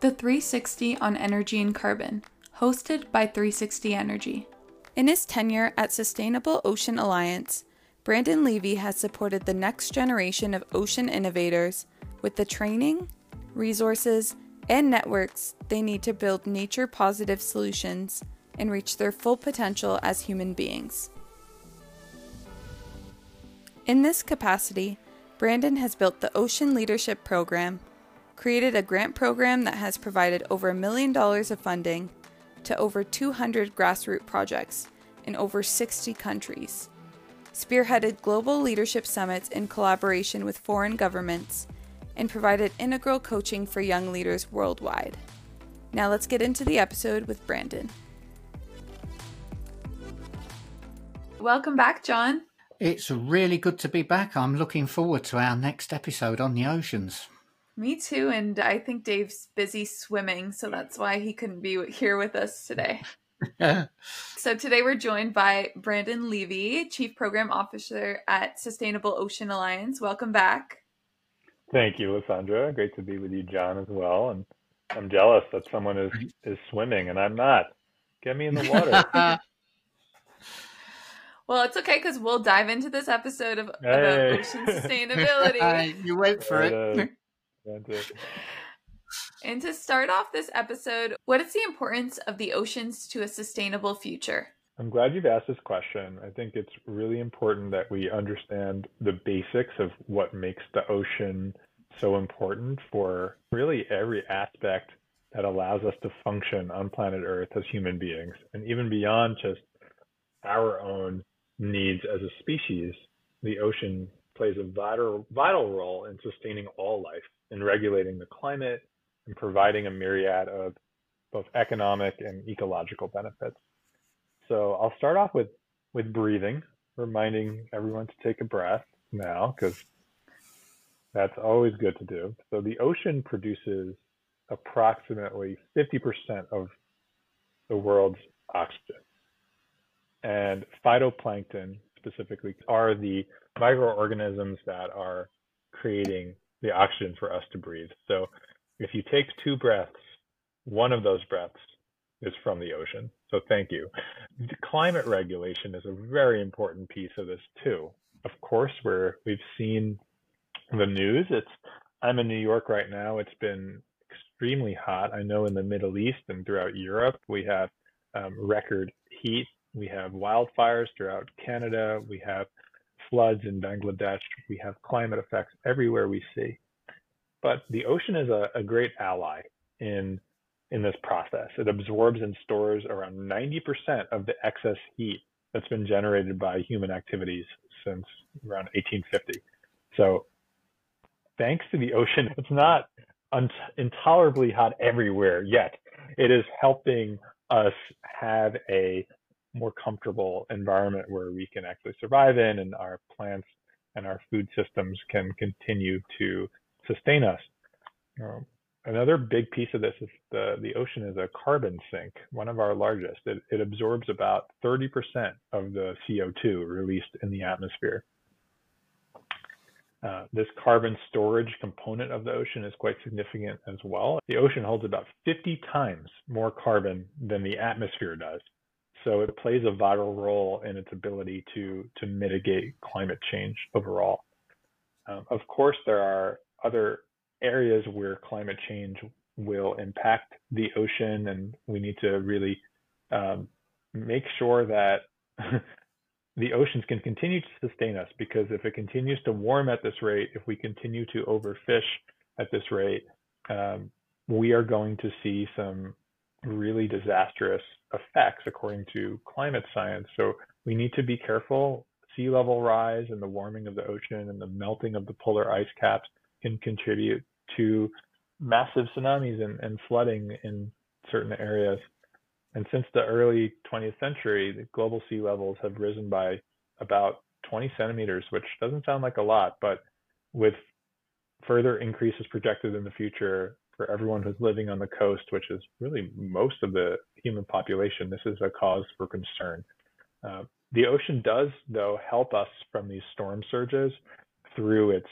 the 360 on Energy and Carbon, hosted by 360 Energy. In his tenure at Sustainable Ocean Alliance, Brandon Levy has supported the next generation of ocean innovators with the training, resources, and networks they need to build nature positive solutions and reach their full potential as human beings. In this capacity, Brandon has built the Ocean Leadership Program, created a grant program that has provided over a million dollars of funding to over 200 grassroots projects in over 60 countries, spearheaded global leadership summits in collaboration with foreign governments, and provided integral coaching for young leaders worldwide. Now let's get into the episode with Brandon. Welcome back, John. It's really good to be back. I'm looking forward to our next episode on the oceans. Me too, and I think Dave's busy swimming, so that's why he couldn't be here with us today. so today we're joined by Brandon Levy, Chief Program Officer at Sustainable Ocean Alliance. Welcome back. Thank you, Lysandra. Great to be with you, John, as well. And I'm jealous that someone is is swimming and I'm not. Get me in the water. well, it's okay because we'll dive into this episode of hey. about ocean sustainability. you wait for it. And to start off this episode, what is the importance of the oceans to a sustainable future? I'm glad you've asked this question. I think it's really important that we understand the basics of what makes the ocean so important for really every aspect that allows us to function on planet Earth as human beings. And even beyond just our own needs as a species, the ocean plays a vital, vital role in sustaining all life, in regulating the climate, and providing a myriad of both economic and ecological benefits. So I'll start off with with breathing, reminding everyone to take a breath now because that's always good to do. So the ocean produces approximately 50% of the world's oxygen. And phytoplankton specifically are the microorganisms that are creating the oxygen for us to breathe. So if you take two breaths, one of those breaths is from the ocean. So thank you. Climate regulation is a very important piece of this too. Of course, where we've seen the news. It's I'm in New York right now. It's been extremely hot. I know in the Middle East and throughout Europe we have um, record heat. We have wildfires throughout Canada. We have floods in Bangladesh. We have climate effects everywhere we see. But the ocean is a, a great ally in in this process. It absorbs and stores around 90% of the excess heat that's been generated by human activities since around 1850. So, thanks to the ocean, it's not un- intolerably hot everywhere yet. It is helping us have a more comfortable environment where we can actually survive in and our plants and our food systems can continue to sustain us. Um, Another big piece of this is the, the ocean is a carbon sink, one of our largest. It, it absorbs about 30% of the CO2 released in the atmosphere. Uh, this carbon storage component of the ocean is quite significant as well. The ocean holds about 50 times more carbon than the atmosphere does. So it plays a vital role in its ability to, to mitigate climate change overall. Um, of course, there are other areas where climate change will impact the ocean, and we need to really um, make sure that the oceans can continue to sustain us. Because if it continues to warm at this rate, if we continue to overfish at this rate, um, we are going to see some really disastrous effects according to climate science. So we need to be careful. Sea level rise and the warming of the ocean and the melting of the polar ice caps can contribute to massive tsunamis and, and flooding in certain areas. And since the early 20th century, the global sea levels have risen by about 20 centimeters, which doesn't sound like a lot, but with further increases projected in the future for everyone who's living on the coast, which is really most of the human population, this is a cause for concern. Uh, the ocean does, though, help us from these storm surges through its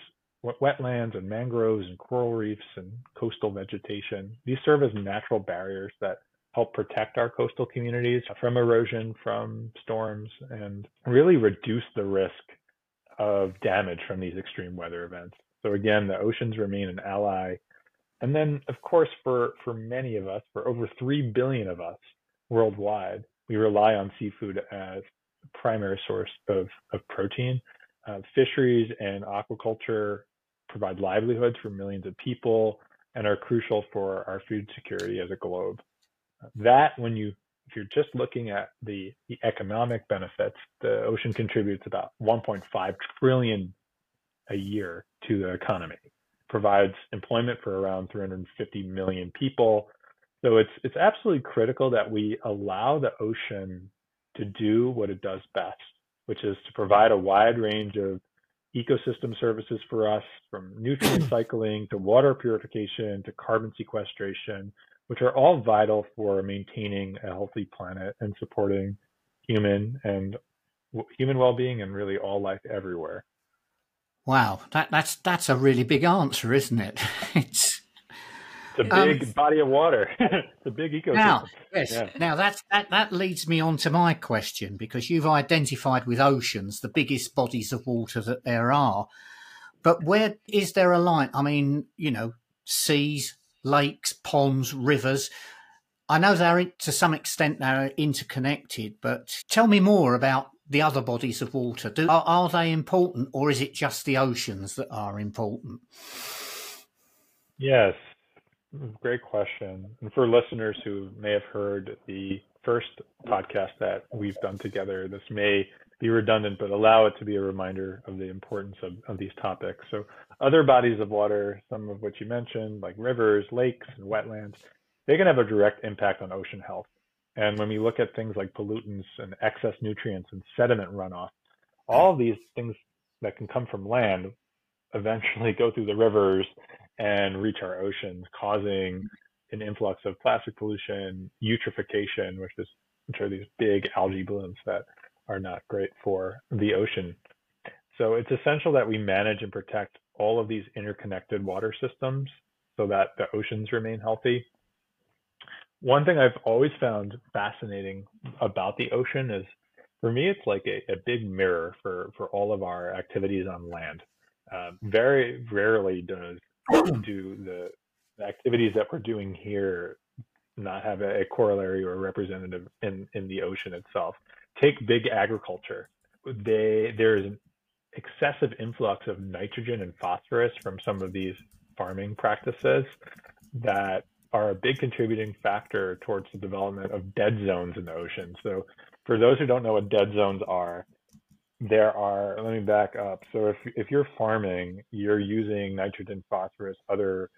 wetlands and mangroves and coral reefs and coastal vegetation. These serve as natural barriers that help protect our coastal communities from erosion, from storms, and really reduce the risk of damage from these extreme weather events. So again, the oceans remain an ally. And then, of course, for, for many of us, for over 3 billion of us worldwide, we rely on seafood as a primary source of, of protein. Uh, fisheries and aquaculture provide livelihoods for millions of people and are crucial for our food security as a globe. That, when you if you're just looking at the, the economic benefits, the ocean contributes about 1.5 trillion a year to the economy, provides employment for around 350 million people. So it's it's absolutely critical that we allow the ocean to do what it does best, which is to provide a wide range of ecosystem services for us, from nutrient cycling to water purification to carbon sequestration, which are all vital for maintaining a healthy planet and supporting human and human well-being and really all life everywhere. Wow, that, that's that's a really big answer, isn't it? it's it's a big um, body of water. it's a big ecosystem. Now, yes. Yeah. Now that that that leads me on to my question because you've identified with oceans the biggest bodies of water that there are. But where is there a line? I mean, you know, seas, lakes, ponds, rivers. I know they're to some extent they're interconnected, but tell me more about the other bodies of water. Do, are, are they important, or is it just the oceans that are important? Yes, great question. And for listeners who may have heard the first podcast that we've done together, this may be redundant, but allow it to be a reminder of the importance of, of these topics. So, other bodies of water, some of which you mentioned, like rivers, lakes, and wetlands, they can have a direct impact on ocean health. And when we look at things like pollutants and excess nutrients and sediment runoff, hmm. all of these things that can come from land eventually go through the rivers and reach our oceans, causing an influx of plastic pollution, eutrophication, which is which are these big algae blooms that are not great for the ocean. So it's essential that we manage and protect all of these interconnected water systems so that the oceans remain healthy. One thing I've always found fascinating about the ocean is for me, it's like a, a big mirror for, for all of our activities on land. Uh, very rarely does do the, the activities that we're doing here not have a, a corollary or a representative in, in the ocean itself take big agriculture. They there's an excessive influx of nitrogen and phosphorus from some of these farming practices that are a big contributing factor towards the development of dead zones in the ocean. So for those who don't know what dead zones are, there are let me back up. So if if you're farming, you're using nitrogen, phosphorus, other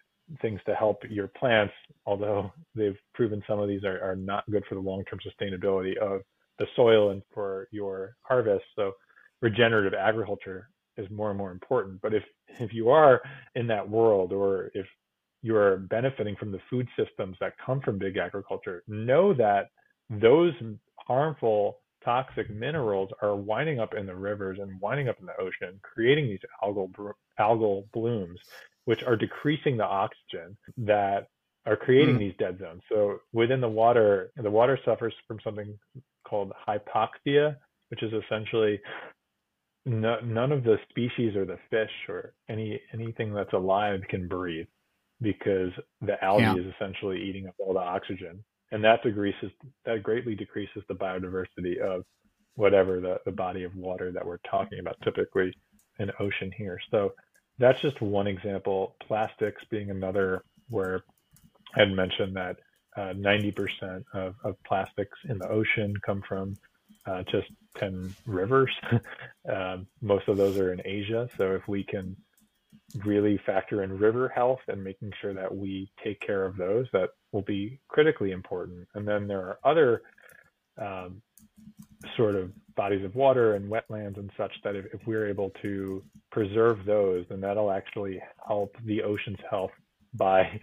things to help your plants, although they've proven some of these are, are not good for the long-term sustainability of the soil and for your harvest. So regenerative agriculture is more and more important. But if if you are in that world or if you are benefiting from the food systems that come from big agriculture, know that those harmful toxic minerals are winding up in the rivers and winding up in the ocean, creating these algal algal blooms, which are decreasing the oxygen that are creating mm. these dead zones. So within the water, the water suffers from something called hypoxia, which is essentially no, none of the species or the fish or any anything that's alive can breathe because the algae yeah. is essentially eating up all the oxygen, and that decreases that greatly decreases the biodiversity of whatever the, the body of water that we're talking about, typically an ocean here. So that's just one example. Plastics being another where I had mentioned that uh, 90% of, of plastics in the ocean come from uh, just 10 rivers. um, most of those are in Asia. So if we can really factor in river health and making sure that we take care of those, that will be critically important. And then there are other um, sort of bodies of water and wetlands and such that if, if we're able to preserve those, then that'll actually help the ocean's health by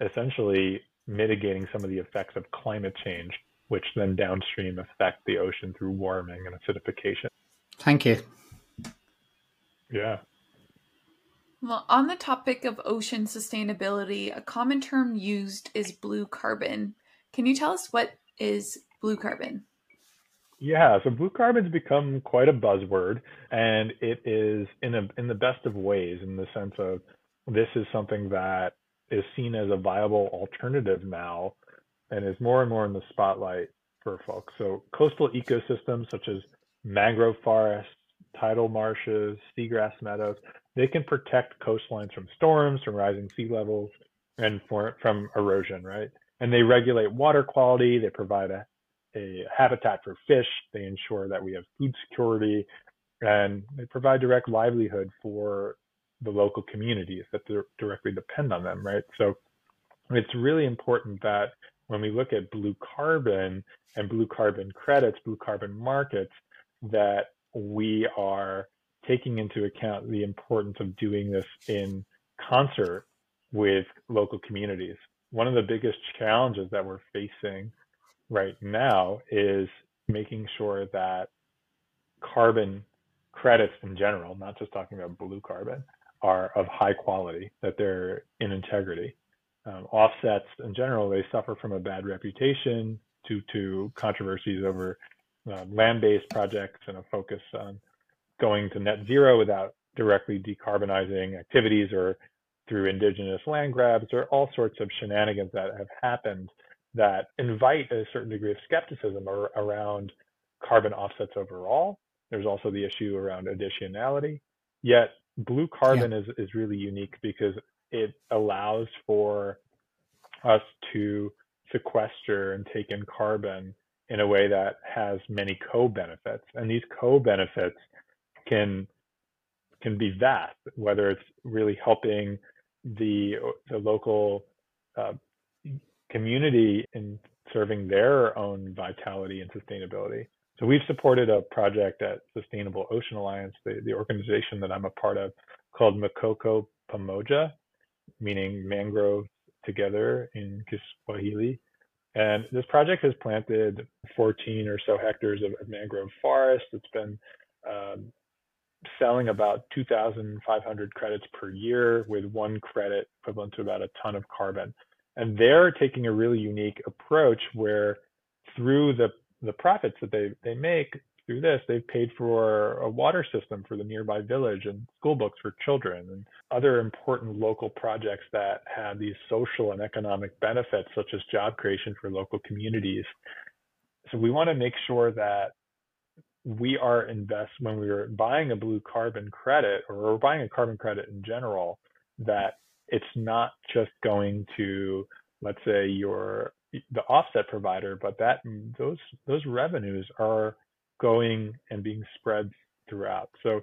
essentially mitigating some of the effects of climate change, which then downstream affect the ocean through warming and acidification. Thank you. Yeah. Well, on the topic of ocean sustainability, a common term used is blue carbon. Can you tell us what is blue carbon? Yeah, so blue carbon's become quite a buzzword, and it is in a in the best of ways, in the sense of this is something that is seen as a viable alternative now, and is more and more in the spotlight for folks. So coastal ecosystems such as mangrove forests, tidal marshes, seagrass meadows, they can protect coastlines from storms, from rising sea levels, and for, from erosion, right? And they regulate water quality. They provide a, a habitat for fish. They ensure that we have food security, and they provide direct livelihood for the local communities that directly depend on them, right? So it's really important that when we look at blue carbon and blue carbon credits, blue carbon markets, that we are taking into account the importance of doing this in concert with local communities. One of the biggest challenges that we're facing right now is making sure that carbon credits in general, not just talking about blue carbon, are of high quality, that they're in integrity. Um, offsets in general, they suffer from a bad reputation due to controversies over uh, land-based projects and a focus on going to net zero without directly decarbonizing activities or through indigenous land grabs or all sorts of shenanigans that have happened that invite a certain degree of skepticism ar- around carbon offsets overall. There's also the issue around additionality. Yet blue carbon yeah. is, is really unique because it allows for us to sequester and take in carbon in a way that has many co-benefits. And these co-benefits can can be vast, whether it's really helping the the local uh, community in serving their own vitality and sustainability. So we've supported a project at Sustainable Ocean Alliance, the, the organization that I'm a part of, called Mikoko Pamoja, meaning mangroves together in Kiswahili. And this project has planted 14 or so hectares of, of mangrove forest. It's been um, selling about 2,500 credits per year with one credit equivalent to about a ton of carbon. And they're taking a really unique approach where through the, the profits that they, they make through this, they've paid for a water system for the nearby village and school books for children and other important local projects that have these social and economic benefits, such as job creation for local communities. So we want to make sure that we are invest when we are buying a blue carbon credit or we're buying a carbon credit in general that it's not just going to let's say your the offset provider but that those those revenues are going and being spread throughout. So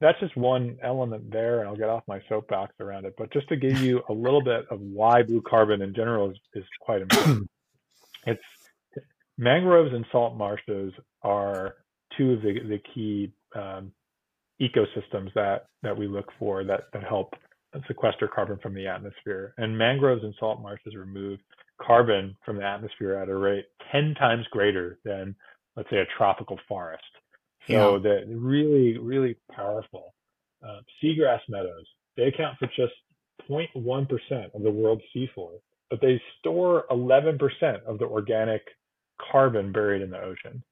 that's just one element there and i'll get off my soapbox around it. But just to give you a little bit of why blue carbon in general is, is quite important. It's mangroves and salt marshes are two of the, the key um, ecosystems that, that we look for that, that help sequester carbon from the atmosphere. And mangroves and salt marshes remove carbon from the atmosphere at a rate 10 times greater than, let's say, a tropical forest. So yeah. they're really, really powerful. Uh, seagrass meadows, they account for just 0.1% of the world's seafloor, but they store 11% of the organic carbon buried in the ocean.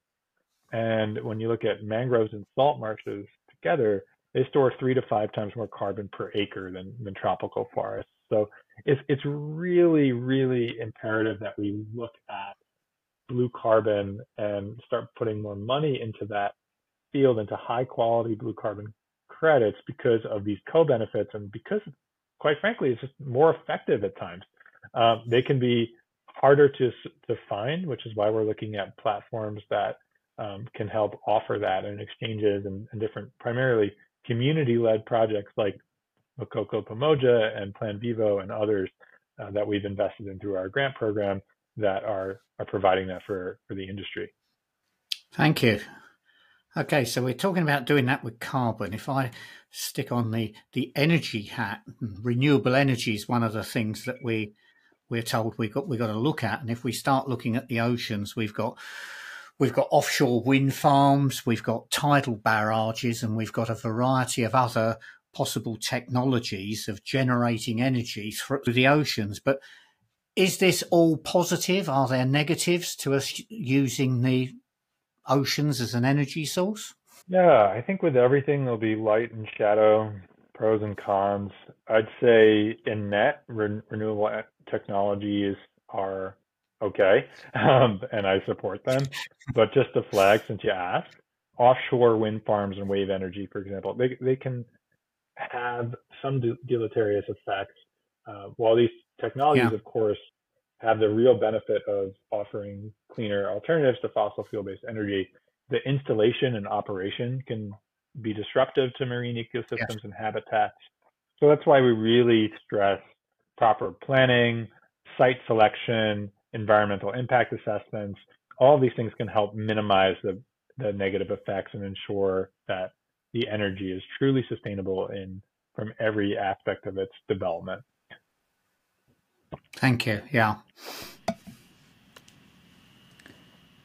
And when you look at mangroves and salt marshes together, they store three to five times more carbon per acre than, than tropical forests. So it's, it's really, really imperative that we look at blue carbon and start putting more money into that field, into high quality blue carbon credits because of these co-benefits and because, quite frankly, it's just more effective at times. Um, they can be harder to, to find, which is why we're looking at platforms that um, can help offer that in exchanges and, and different, primarily community-led projects like Mikoko Pamoja and Plan Vivo and others uh, that we've invested in through our grant program that are are providing that for for the industry. Thank you. Okay, so we're talking about doing that with carbon. If I stick on the the energy hat, renewable energy is one of the things that we we're told we got we got to look at. And if we start looking at the oceans, we've got We've got offshore wind farms, we've got tidal barrages, and we've got a variety of other possible technologies of generating energy through the oceans. But is this all positive? Are there negatives to us using the oceans as an energy source? Yeah, I think with everything there'll be light and shadow, pros and cons. I'd say in net, re- renewable technologies are okay, um, and I support them. but just to flag, since you asked, offshore wind farms and wave energy, for example, they they can have some deleterious effects. Uh, while these technologies, yeah. of course, have the real benefit of offering cleaner alternatives to fossil fuel-based energy, the installation and operation can be disruptive to marine ecosystems yes. and habitats. So that's why we really stress proper planning, site selection, environmental impact assessments. All these things can help minimize the, the negative effects and ensure that the energy is truly sustainable in from every aspect of its development. Thank you. Yeah.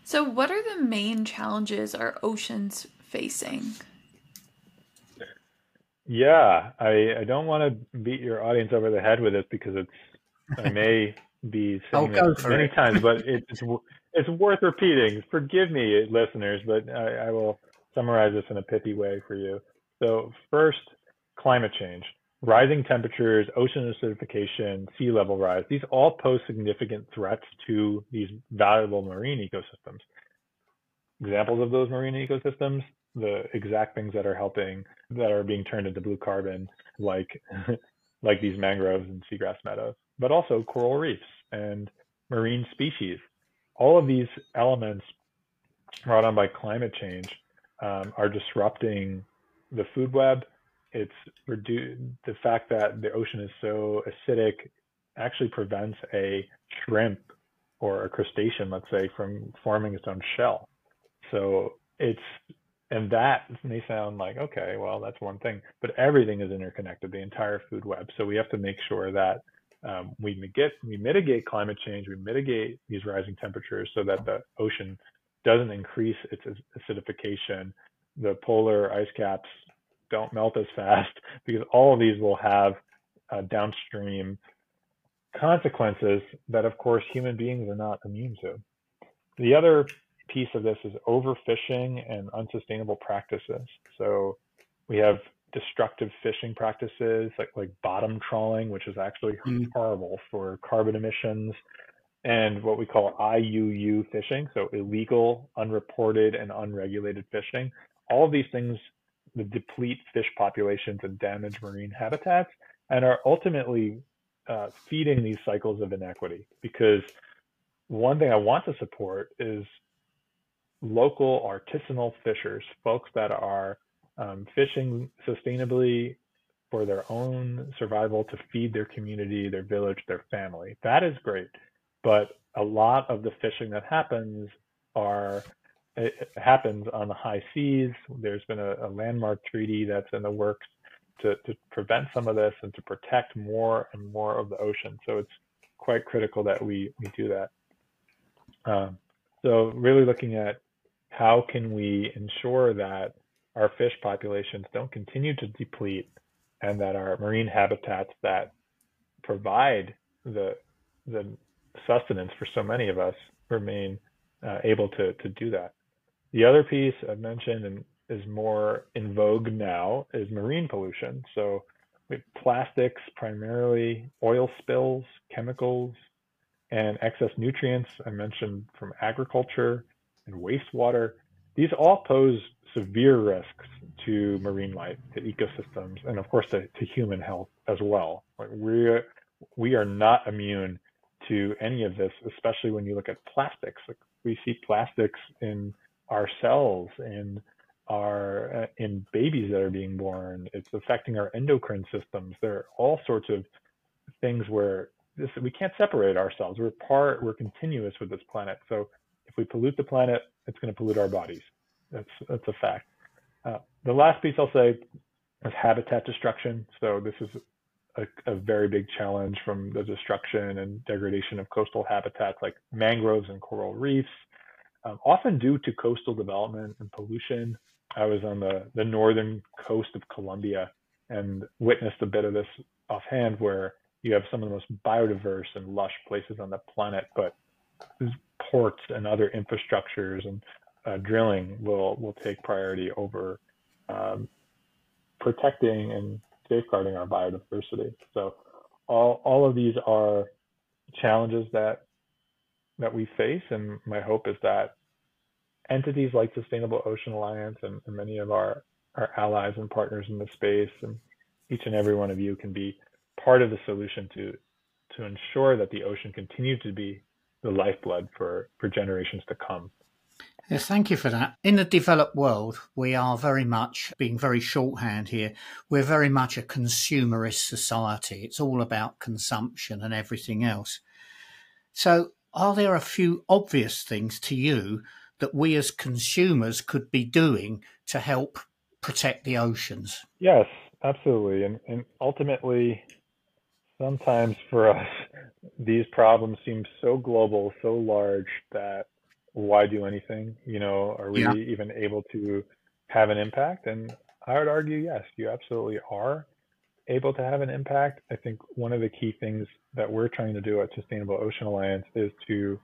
So, what are the main challenges our oceans facing? Yeah, I, I don't want to beat your audience over the head with this because it's I may be saying oh, it many it. times, but it's it's worth repeating. Forgive me, listeners, but I, I will summarize this in a pithy way for you. So, first, climate change, rising temperatures, ocean acidification, sea level rise. These all pose significant threats to these valuable marine ecosystems. Examples of those marine ecosystems the exact things that are helping that are being turned into blue carbon, like like these mangroves and seagrass meadows, but also coral reefs and marine species. All of these elements brought on by climate change um, are disrupting the food web. It's redu- the fact that the ocean is so acidic actually prevents a shrimp or a crustacean, let's say, from forming its own shell. So it's and that may sound like okay well that's one thing but everything is interconnected the entire food web so we have to make sure that um, we mitigate we mitigate climate change we mitigate these rising temperatures so that the ocean doesn't increase its acidification the polar ice caps don't melt as fast because all of these will have uh, downstream consequences that of course human beings are not immune to the other piece of this is overfishing and unsustainable practices. So we have destructive fishing practices like like bottom trawling, which is actually mm. horrible for carbon emissions, and what we call IUU fishing, so illegal, unreported, and unregulated fishing. All of these things deplete fish populations and damage marine habitats, and are ultimately uh, feeding these cycles of inequity. Because one thing I want to support is local artisanal fishers, folks that are um, fishing sustainably for their own survival to feed their community, their village, their family. That is great. But a lot of the fishing that happens are it happens on the high seas. There's been a, a landmark treaty that's in the works to, to prevent some of this and to protect more and more of the ocean. So it's quite critical that we, we do that. Um, so really looking at how can we ensure that our fish populations don't continue to deplete and that our marine habitats that provide the the sustenance for so many of us remain uh, able to to do that. The other piece I've mentioned and is more in vogue now is marine pollution. So plastics, primarily oil spills, chemicals, and excess nutrients. I mentioned from agriculture, and wastewater. These all pose severe risks to marine life, to ecosystems, and of course to, to human health as well. Like we we are not immune to any of this, especially when you look at plastics. Like we see plastics in our cells, in our uh, in babies that are being born. It's affecting our endocrine systems. There are all sorts of things where this we can't separate ourselves. We're part. We're continuous with this planet. So if we pollute the planet, it's going to pollute our bodies. That's that's a fact. Uh, the last piece I'll say is habitat destruction. So this is a, a, very big challenge from the destruction and degradation of coastal habitats like mangroves and coral reefs, um, often due to coastal development and pollution. I was on the, the northern coast of Colombia and witnessed a bit of this offhand where you have some of the most biodiverse and lush places on the planet, but ports and other infrastructures and uh, drilling will will take priority over um, protecting and safeguarding our biodiversity. So all all of these are challenges that that we face, and my hope is that entities like Sustainable Ocean Alliance and, and many of our our allies and partners in the space, and each and every one of you can be part of the solution to to ensure that the ocean continues to be the lifeblood for for generations to come. Yes, thank you for that. In the developed world, we are very much, being very shorthand here, we're very much a consumerist society. It's all about consumption and everything else. So, are there a few obvious things to you that we as consumers could be doing to help protect the oceans? Yes, absolutely. And, and ultimately, sometimes for us, these problems seem so global, so large that why do anything? You know, are we yeah. even able to have an impact? And I would argue, yes, you absolutely are able to have an impact. I think one of the key things that we're trying to do at Sustainable Ocean Alliance is to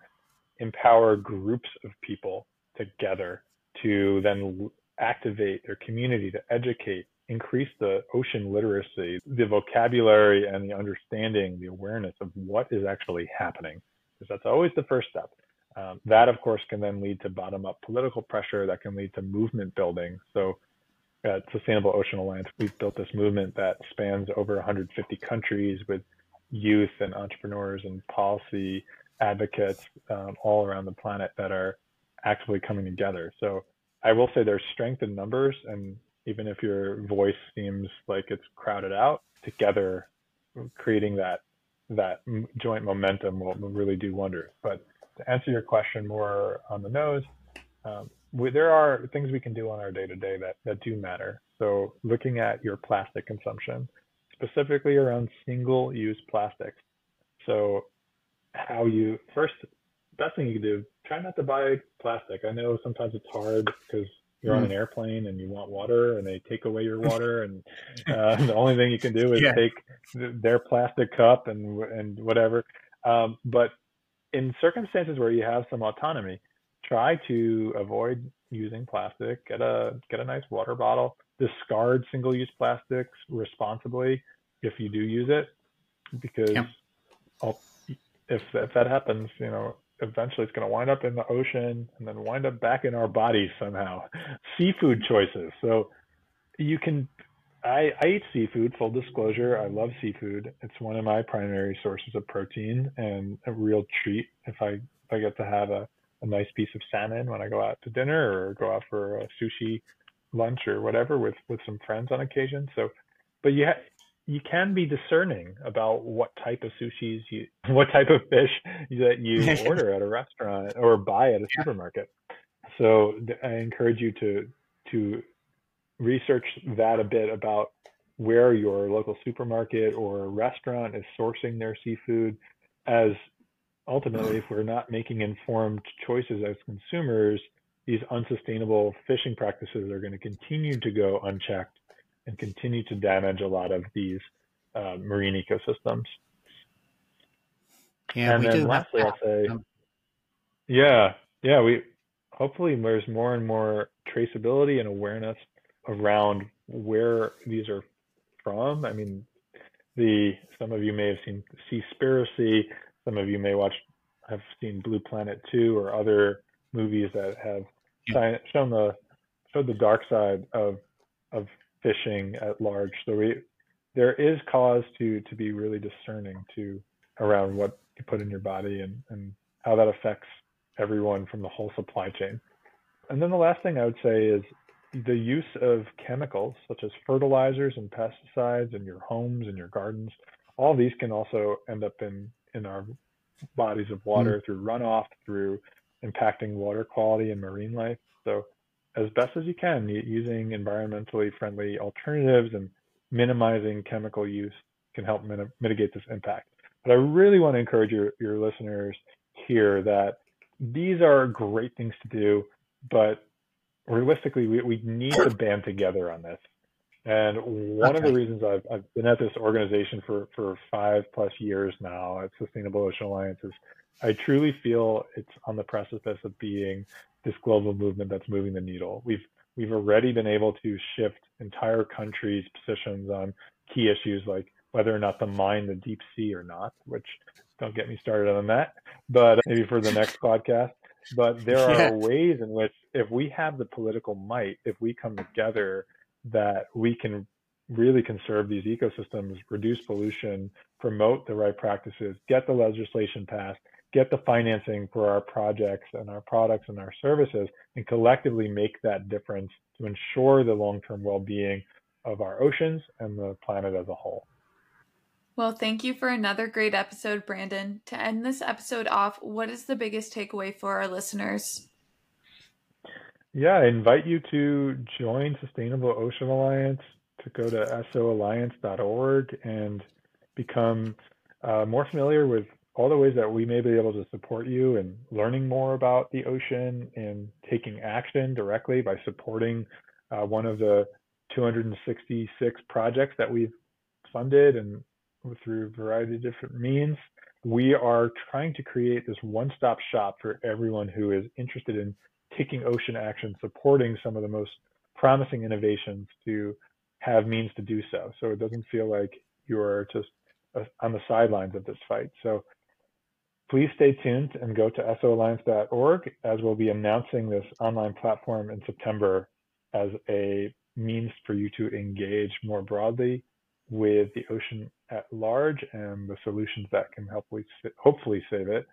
empower groups of people together to then activate their community to educate, increase the ocean literacy, the vocabulary and the understanding, the awareness of what is actually happening. Because that's always the first step. Um, that, of course, can then lead to bottom up political pressure that can lead to movement building. So, at Sustainable Ocean Alliance, we've built this movement that spans over 150 countries with youth and entrepreneurs and policy advocates um, all around the planet that are actively coming together. So, I will say there's strength in numbers, and even if your voice seems like it's crowded out, together creating that that joint momentum will really do wonders. But to answer your question more on the nose, um, we, there are things we can do on our day to day that that do matter. So looking at your plastic consumption, specifically around single use plastics. So how you first best thing you can do try not to buy plastic. I know sometimes it's hard because you're on an mm. airplane and you want water and they take away your water and uh, the only thing you can do is yeah. take their plastic cup and and whatever. Um, but in circumstances where you have some autonomy, try to avoid using plastic. Get a get a nice water bottle. Discard single-use plastics responsibly if you do use it, because yeah. if if that happens, you know, eventually it's going to wind up in the ocean and then wind up back in our bodies somehow. Seafood choices. So you can I, I eat seafood, full disclosure. I love seafood. It's one of my primary sources of protein and a real treat if I if I get to have a, a nice piece of salmon when I go out to dinner or go out for a sushi lunch or whatever with with some friends on occasion. So, but you ha- you can be discerning about what type of sushis you what type of fish that you order at a restaurant or buy at a supermarket. So I encourage you to to research that a bit about where your local supermarket or restaurant is sourcing their seafood as ultimately if we're not making informed choices as consumers these unsustainable fishing practices are going to continue to go unchecked and continue to damage a lot of these uh, marine ecosystems yeah and then lastly i'll say um, yeah yeah we hopefully there's more and more traceability and awareness around where these are from. I mean, the some of you may have seen Seaspiracy, some of you may watch have seen Blue Planet 2 or other movies that have yeah. shown the showed the dark side of of fishing at large. So we there is cause to to be really discerning to around what you put in your body and, and how that affects everyone from the whole supply chain. And then the last thing I would say is the use of chemicals such as fertilizers and pesticides in your homes and your gardens, all these can also end up in, in our bodies of water mm. through runoff, through impacting water quality and marine life. So, as best as you can, using environmentally friendly alternatives and minimizing chemical use can help mit- mitigate this impact. But I really want to encourage your, your listeners here that these are great things to do, but realistically, we, we need to band together on this. And one Okay. of the reasons I've, I've been at this organization for, for five plus years now at Sustainable Ocean Alliance is I truly feel it's on the precipice of being this global movement that's moving the needle. We've we've already been able to shift entire countries' positions on key issues like whether or not to mine the deep sea or not, which don't get me started on that, but maybe for the next podcast. But there are Yeah. ways in which, if we have the political might, if we come together, that we can really conserve these ecosystems, reduce pollution, promote the right practices, get the legislation passed, get the financing for our projects and our products and our services, and collectively make that difference to ensure the long term well being of our oceans and the planet as a whole. Well, thank you for another great episode, Brandon. To end this episode off, what is the biggest takeaway for our listeners? Yeah, I invite you to join Sustainable Ocean Alliance, to go to soalliance.org and become uh, more familiar with all the ways that we may be able to support you in learning more about the ocean and taking action directly by supporting uh, one of the 266 projects that we've funded and through a variety of different means. We are trying to create this one stop shop for everyone who is interested in taking ocean action, supporting some of the most promising innovations to have means to do so. So it doesn't feel like you're just uh, on the sidelines of this fight. So please stay tuned and go to soalliance.org as we'll be announcing this online platform in September as a means for you to engage more broadly with the ocean at large and the solutions that can hopefully hopefully save it.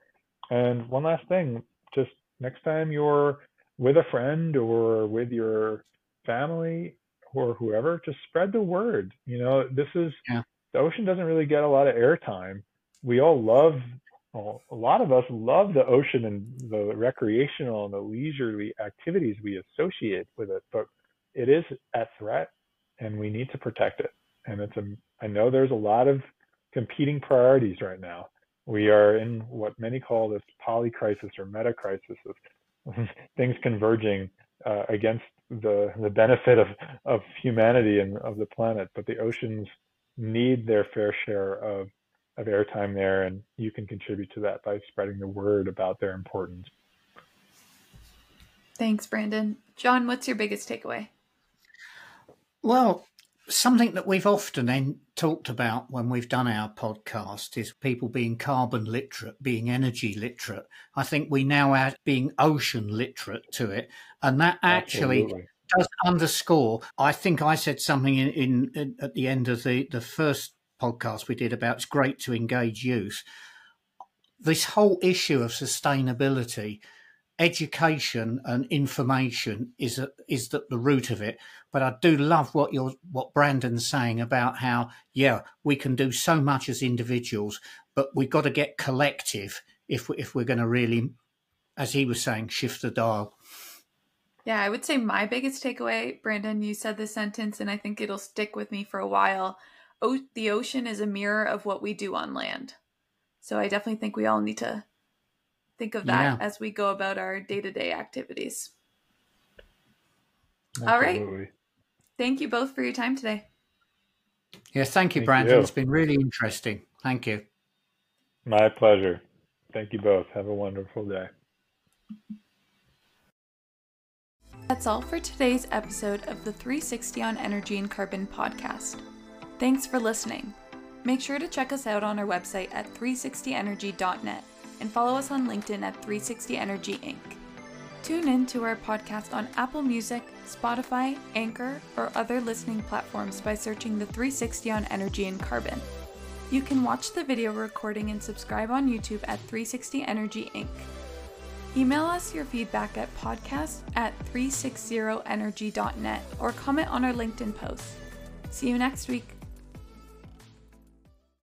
And one last thing, just next time you're with a friend or with your family or whoever, just spread the word. You know, this is Yeah. the ocean doesn't really get a lot of airtime. We all love well, a lot of us love the ocean and the recreational and the leisurely activities we associate with it, but it is at threat and we need to protect it. And it's a, I know there's a lot of competing priorities right now. We are in what many call this poly crisis or meta crisis of things converging uh, against the, the benefit of, of humanity and of the planet. But the oceans need their fair share of, of airtime there, and you can contribute to that by spreading the word about their importance. Thanks, Brandon. John, what's your biggest takeaway? Well, something that we've often en- talked about when we've done our podcast is people being carbon literate, being energy literate. I think we now add being ocean literate to it. And that actually Absolutely. does underscore. I think I said something in, in, in at the end of the, the first podcast we did about it's great to engage youth. This whole issue of sustainability, education and information is a, is at the root of it. But I do love what you're what Brandon's saying about how yeah we can do so much as individuals, but we've got to get collective if we, if we're going to really, as he was saying, shift the dial. Yeah, I would say my biggest takeaway, Brandon, you said this sentence, and I think it'll stick with me for a while. O- the ocean is a mirror of what we do on land. So I definitely think we all need to think of that Yeah. as we go about our day to day activities. All right. Thank you both for your time today. Yeah, thank you, Thank Brandon. you. It's been really interesting. Thank you. My pleasure. Thank you both. Have a wonderful day. That's all for today's episode of the 360 on Energy and Carbon podcast. Thanks for listening. Make sure to check us out on our website at 360energy.net and follow us on LinkedIn at 360 Energy Inc. Tune in to our podcast on Apple Music, Spotify, Anchor, or other listening platforms by searching the 360 on Energy and Carbon. You can watch the video recording and subscribe on YouTube at 360 Energy Inc. Email us your feedback at podcast at 360energy.net or comment on our LinkedIn post. See you next week.